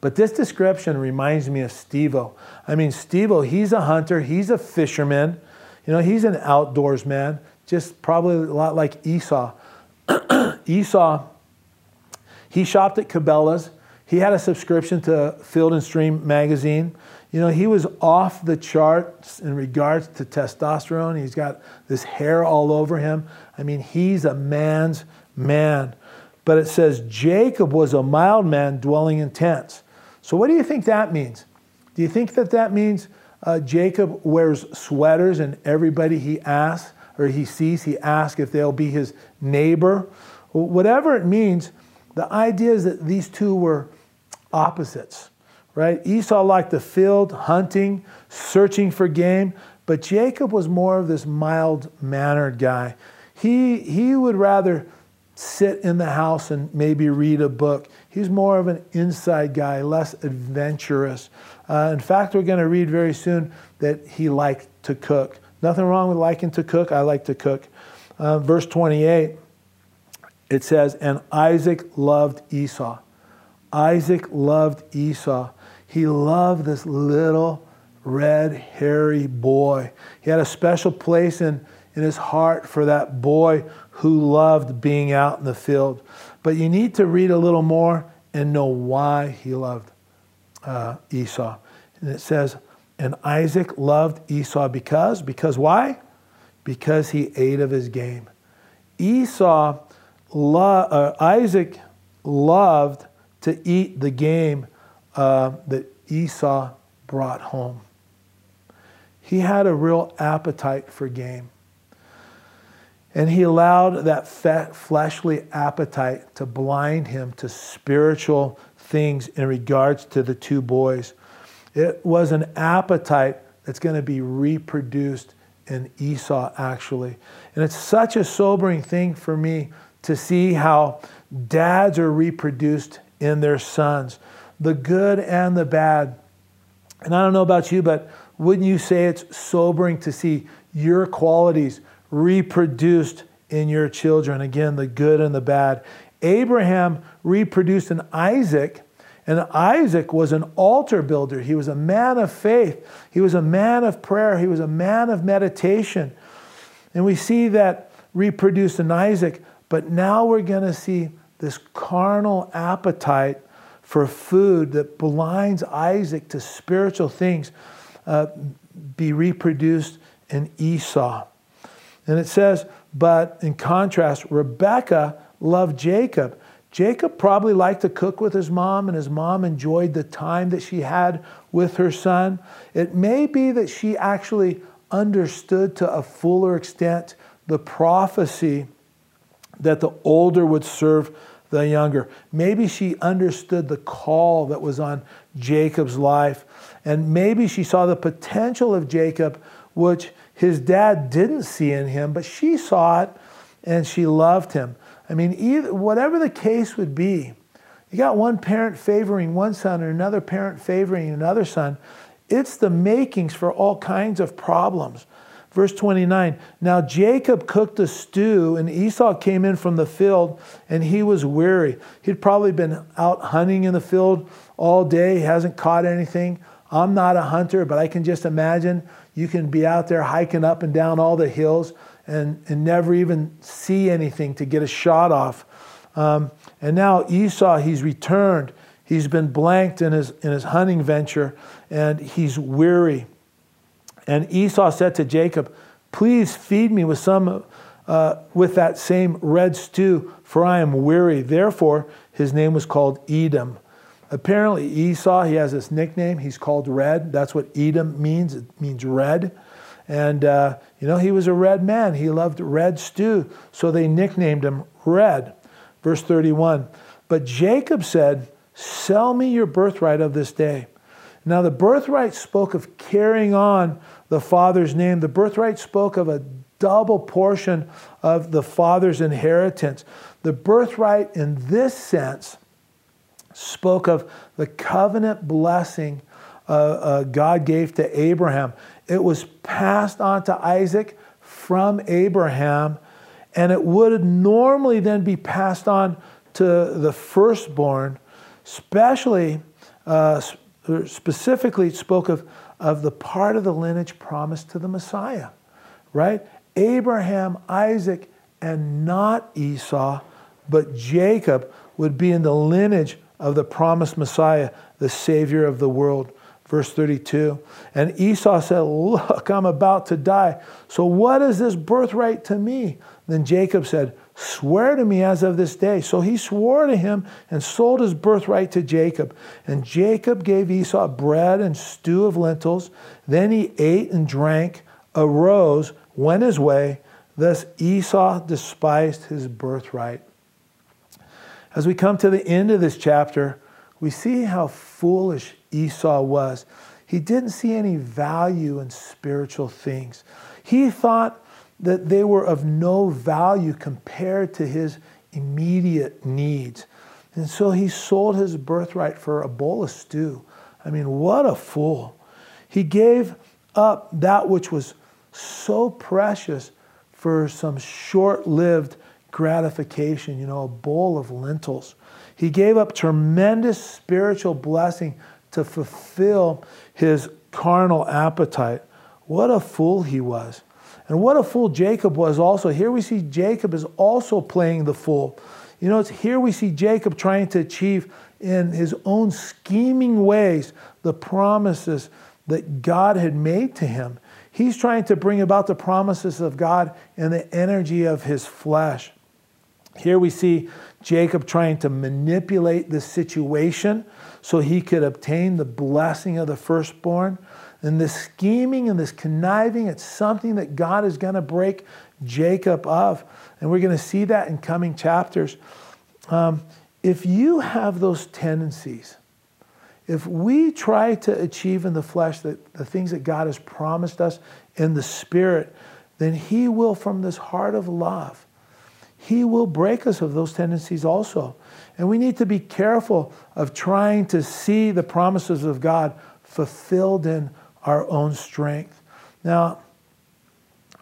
But this description reminds me of Stevo. I mean, Stevo, he's a hunter, he's a fisherman, you know, he's an outdoors man, just probably a lot like Esau. Esau, he shopped at Cabela's. He had a subscription to Field and Stream magazine. You know, he was off the charts in regards to testosterone. He's got this hair all over him. I mean, he's a man's man. But it says Jacob was a mild man dwelling in tents. So, what do you think that means? Do you think that that means uh, Jacob wears sweaters and everybody he asks or he sees, he asks if they'll be his neighbor? Whatever it means, the idea is that these two were opposites, right? Esau liked the field, hunting, searching for game, but Jacob was more of this mild mannered guy. He, he would rather sit in the house and maybe read a book. He's more of an inside guy, less adventurous. Uh, in fact, we're going to read very soon that he liked to cook. Nothing wrong with liking to cook. I like to cook. Uh, verse 28, it says, And Isaac loved Esau. Isaac loved Esau. He loved this little red, hairy boy. He had a special place in, in his heart for that boy who loved being out in the field. But you need to read a little more and know why he loved uh, Esau. And it says, and Isaac loved Esau because, because why? Because he ate of his game. Esau, lo- uh, Isaac loved to eat the game uh, that Esau brought home. He had a real appetite for game. And he allowed that fleshly appetite to blind him to spiritual things in regards to the two boys. It was an appetite that's going to be reproduced in Esau, actually. And it's such a sobering thing for me to see how dads are reproduced in their sons, the good and the bad. And I don't know about you, but wouldn't you say it's sobering to see your qualities reproduced in your children? Again, the good and the bad. Abraham reproduced in Isaac and Isaac was an altar builder. He was a man of faith. He was a man of prayer. He was a man of meditation. And we see that reproduced in Isaac, but now we're going to see this carnal appetite for food that blinds Isaac to spiritual things uh, be reproduced in Esau. And it says, but in contrast, Rebekah loved Jacob. Jacob probably liked to cook with his mom, and his mom enjoyed the time that she had with her son. It may be that she actually understood to a fuller extent the prophecy that the older would serve the younger. Maybe she understood the call that was on Jacob's life, and maybe she saw the potential of Jacob, which his dad didn't see in him, but she saw it and she loved him. I mean, either, whatever the case would be, you got one parent favoring one son and another parent favoring another son. It's the makings for all kinds of problems. Verse 29 Now Jacob cooked a stew, and Esau came in from the field, and he was weary. He'd probably been out hunting in the field all day, he hasn't caught anything. I'm not a hunter, but I can just imagine you can be out there hiking up and down all the hills and, and never even see anything to get a shot off. Um, and now Esau, he's returned. He's been blanked in his, in his hunting venture and he's weary. And Esau said to Jacob, Please feed me with some uh, with that same red stew, for I am weary. Therefore, his name was called Edom. Apparently, Esau, he has this nickname. He's called Red. That's what Edom means. It means red. And, uh, you know, he was a red man. He loved red stew. So they nicknamed him Red. Verse 31. But Jacob said, Sell me your birthright of this day. Now, the birthright spoke of carrying on the father's name. The birthright spoke of a double portion of the father's inheritance. The birthright, in this sense, spoke of the covenant blessing uh, uh, God gave to Abraham. It was passed on to Isaac from Abraham, and it would normally then be passed on to the firstborn, especially, uh, specifically, spoke of, of the part of the lineage promised to the Messiah, right? Abraham, Isaac, and not Esau, but Jacob would be in the lineage of the promised Messiah, the Savior of the world. Verse 32. And Esau said, Look, I'm about to die. So what is this birthright to me? Then Jacob said, Swear to me as of this day. So he swore to him and sold his birthright to Jacob. And Jacob gave Esau bread and stew of lentils. Then he ate and drank, arose, went his way. Thus Esau despised his birthright. As we come to the end of this chapter, we see how foolish Esau was. He didn't see any value in spiritual things. He thought that they were of no value compared to his immediate needs. And so he sold his birthright for a bowl of stew. I mean, what a fool. He gave up that which was so precious for some short lived gratification, you know, a bowl of lentils. He gave up tremendous spiritual blessing to fulfill his carnal appetite. What a fool he was. And what a fool Jacob was also. Here we see Jacob is also playing the fool. You know, it's here we see Jacob trying to achieve in his own scheming ways the promises that God had made to him. He's trying to bring about the promises of God in the energy of his flesh. Here we see Jacob trying to manipulate the situation so he could obtain the blessing of the firstborn. And this scheming and this conniving, it's something that God is going to break Jacob of. And we're going to see that in coming chapters. Um, if you have those tendencies, if we try to achieve in the flesh the, the things that God has promised us in the spirit, then He will, from this heart of love, He will break us of those tendencies also. And we need to be careful of trying to see the promises of God fulfilled in our own strength. Now,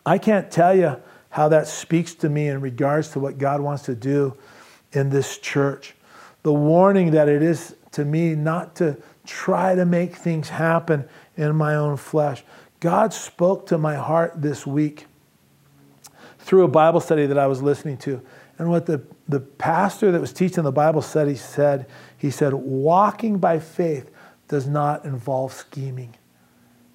I can't tell you how that speaks to me in regards to what God wants to do in this church. The warning that it is to me not to try to make things happen in my own flesh. God spoke to my heart this week through a Bible study that I was listening to. And what the, the pastor that was teaching the Bible study said, he said, walking by faith does not involve scheming.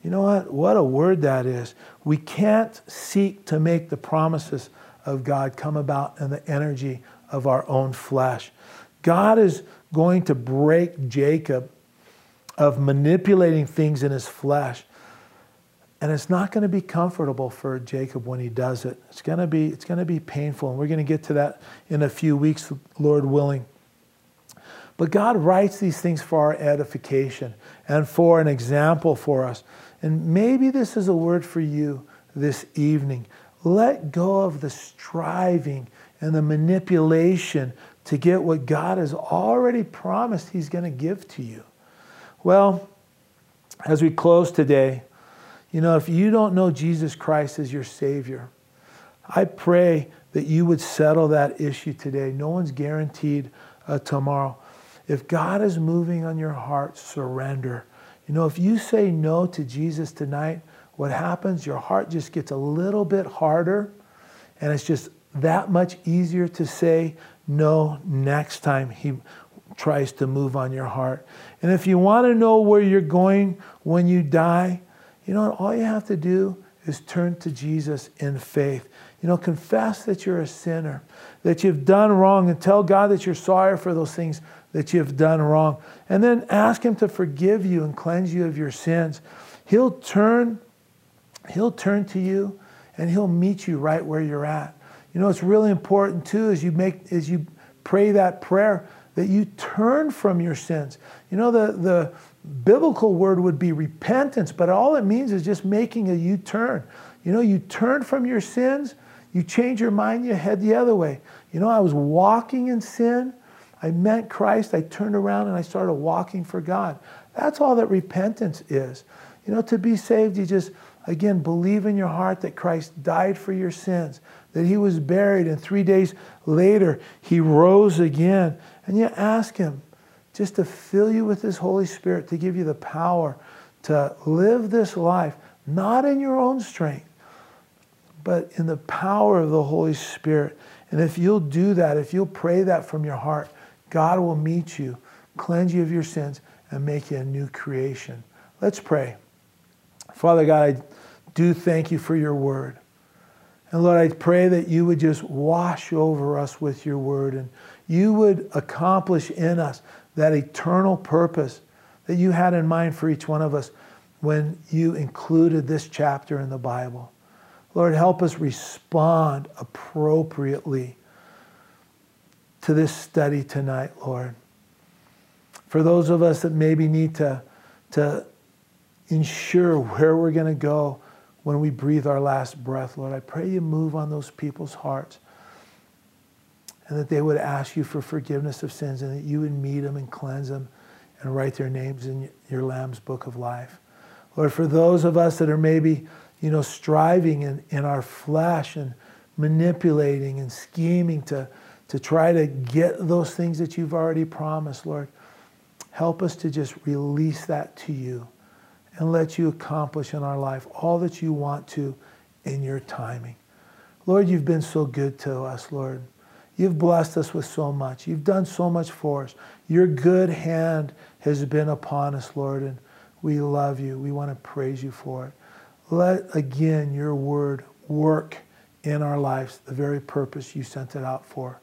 You know what? What a word that is. We can't seek to make the promises of God come about in the energy of our own flesh. God is going to break Jacob of manipulating things in his flesh. And it's not going to be comfortable for Jacob when he does it. It's going to be, it's going to be painful. And we're going to get to that in a few weeks, Lord willing. But God writes these things for our edification and for an example for us. And maybe this is a word for you this evening. Let go of the striving and the manipulation to get what God has already promised He's going to give to you. Well, as we close today, you know, if you don't know Jesus Christ as your Savior, I pray that you would settle that issue today. No one's guaranteed uh, tomorrow. If God is moving on your heart, surrender. You know, if you say no to Jesus tonight, what happens? Your heart just gets a little bit harder And it's just that much easier to say no next time he tries to move on your heart. And if you want to know where you're going when you die, you know, what? all you have to do is turn to Jesus in faith. You know, confess that you're a sinner, that you've done wrong, and tell God that you're sorry for those things that you've done wrong. And then ask Him to forgive you and cleanse you of your sins. He'll turn, He'll turn to you and He'll meet you right where you're at. You know, it's really important too as you make as you pray that prayer that you turn from your sins. You know, the, the biblical word would be repentance, but all it means is just making a U turn. You know, you turn from your sins, you change your mind, you head the other way. You know, I was walking in sin, I met Christ, I turned around and I started walking for God. That's all that repentance is. You know, to be saved, you just, again, believe in your heart that Christ died for your sins, that he was buried, and three days later, he rose again. And you ask him just to fill you with his Holy Spirit, to give you the power to live this life, not in your own strength, but in the power of the Holy Spirit. And if you'll do that, if you'll pray that from your heart, God will meet you, cleanse you of your sins, and make you a new creation. Let's pray. Father God, I do thank you for your word. And Lord, I pray that you would just wash over us with your word and you would accomplish in us that eternal purpose that you had in mind for each one of us when you included this chapter in the Bible. Lord, help us respond appropriately to this study tonight, Lord. For those of us that maybe need to, to ensure where we're going to go when we breathe our last breath, Lord. I pray you move on those people's hearts and that they would ask you for forgiveness of sins and that you would meet them and cleanse them and write their names in your Lamb's book of life. Lord, for those of us that are maybe, you know, striving in, in our flesh and manipulating and scheming to, to try to get those things that you've already promised, Lord, help us to just release that to you and let you accomplish in our life all that you want to in your timing. Lord, you've been so good to us, Lord. You've blessed us with so much. You've done so much for us. Your good hand has been upon us, Lord, and we love you. We want to praise you for it. Let again your word work in our lives, the very purpose you sent it out for.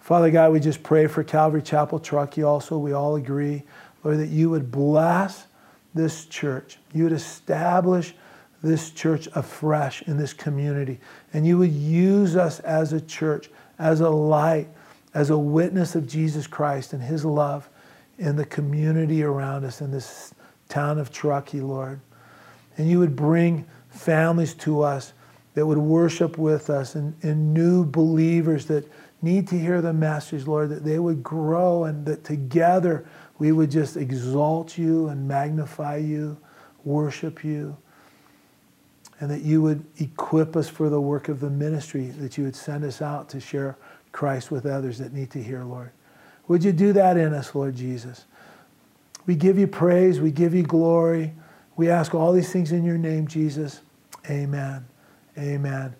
Father God, we just pray for Calvary Chapel Truckee also. We all agree, Lord, that you would bless this church. You would establish this church afresh in this community. And you would use us as a church, as a light, as a witness of Jesus Christ and his love in the community around us in this town of Truckee, Lord. And you would bring families to us that would worship with us and, and new believers that need to hear the message, Lord, that they would grow and that together we would just exalt you and magnify you, worship you, and that you would equip us for the work of the ministry, that you would send us out to share Christ with others that need to hear, Lord. Would you do that in us, Lord Jesus? We give you praise, we give you glory. We ask all these things in your name, Jesus. Amen. Amen.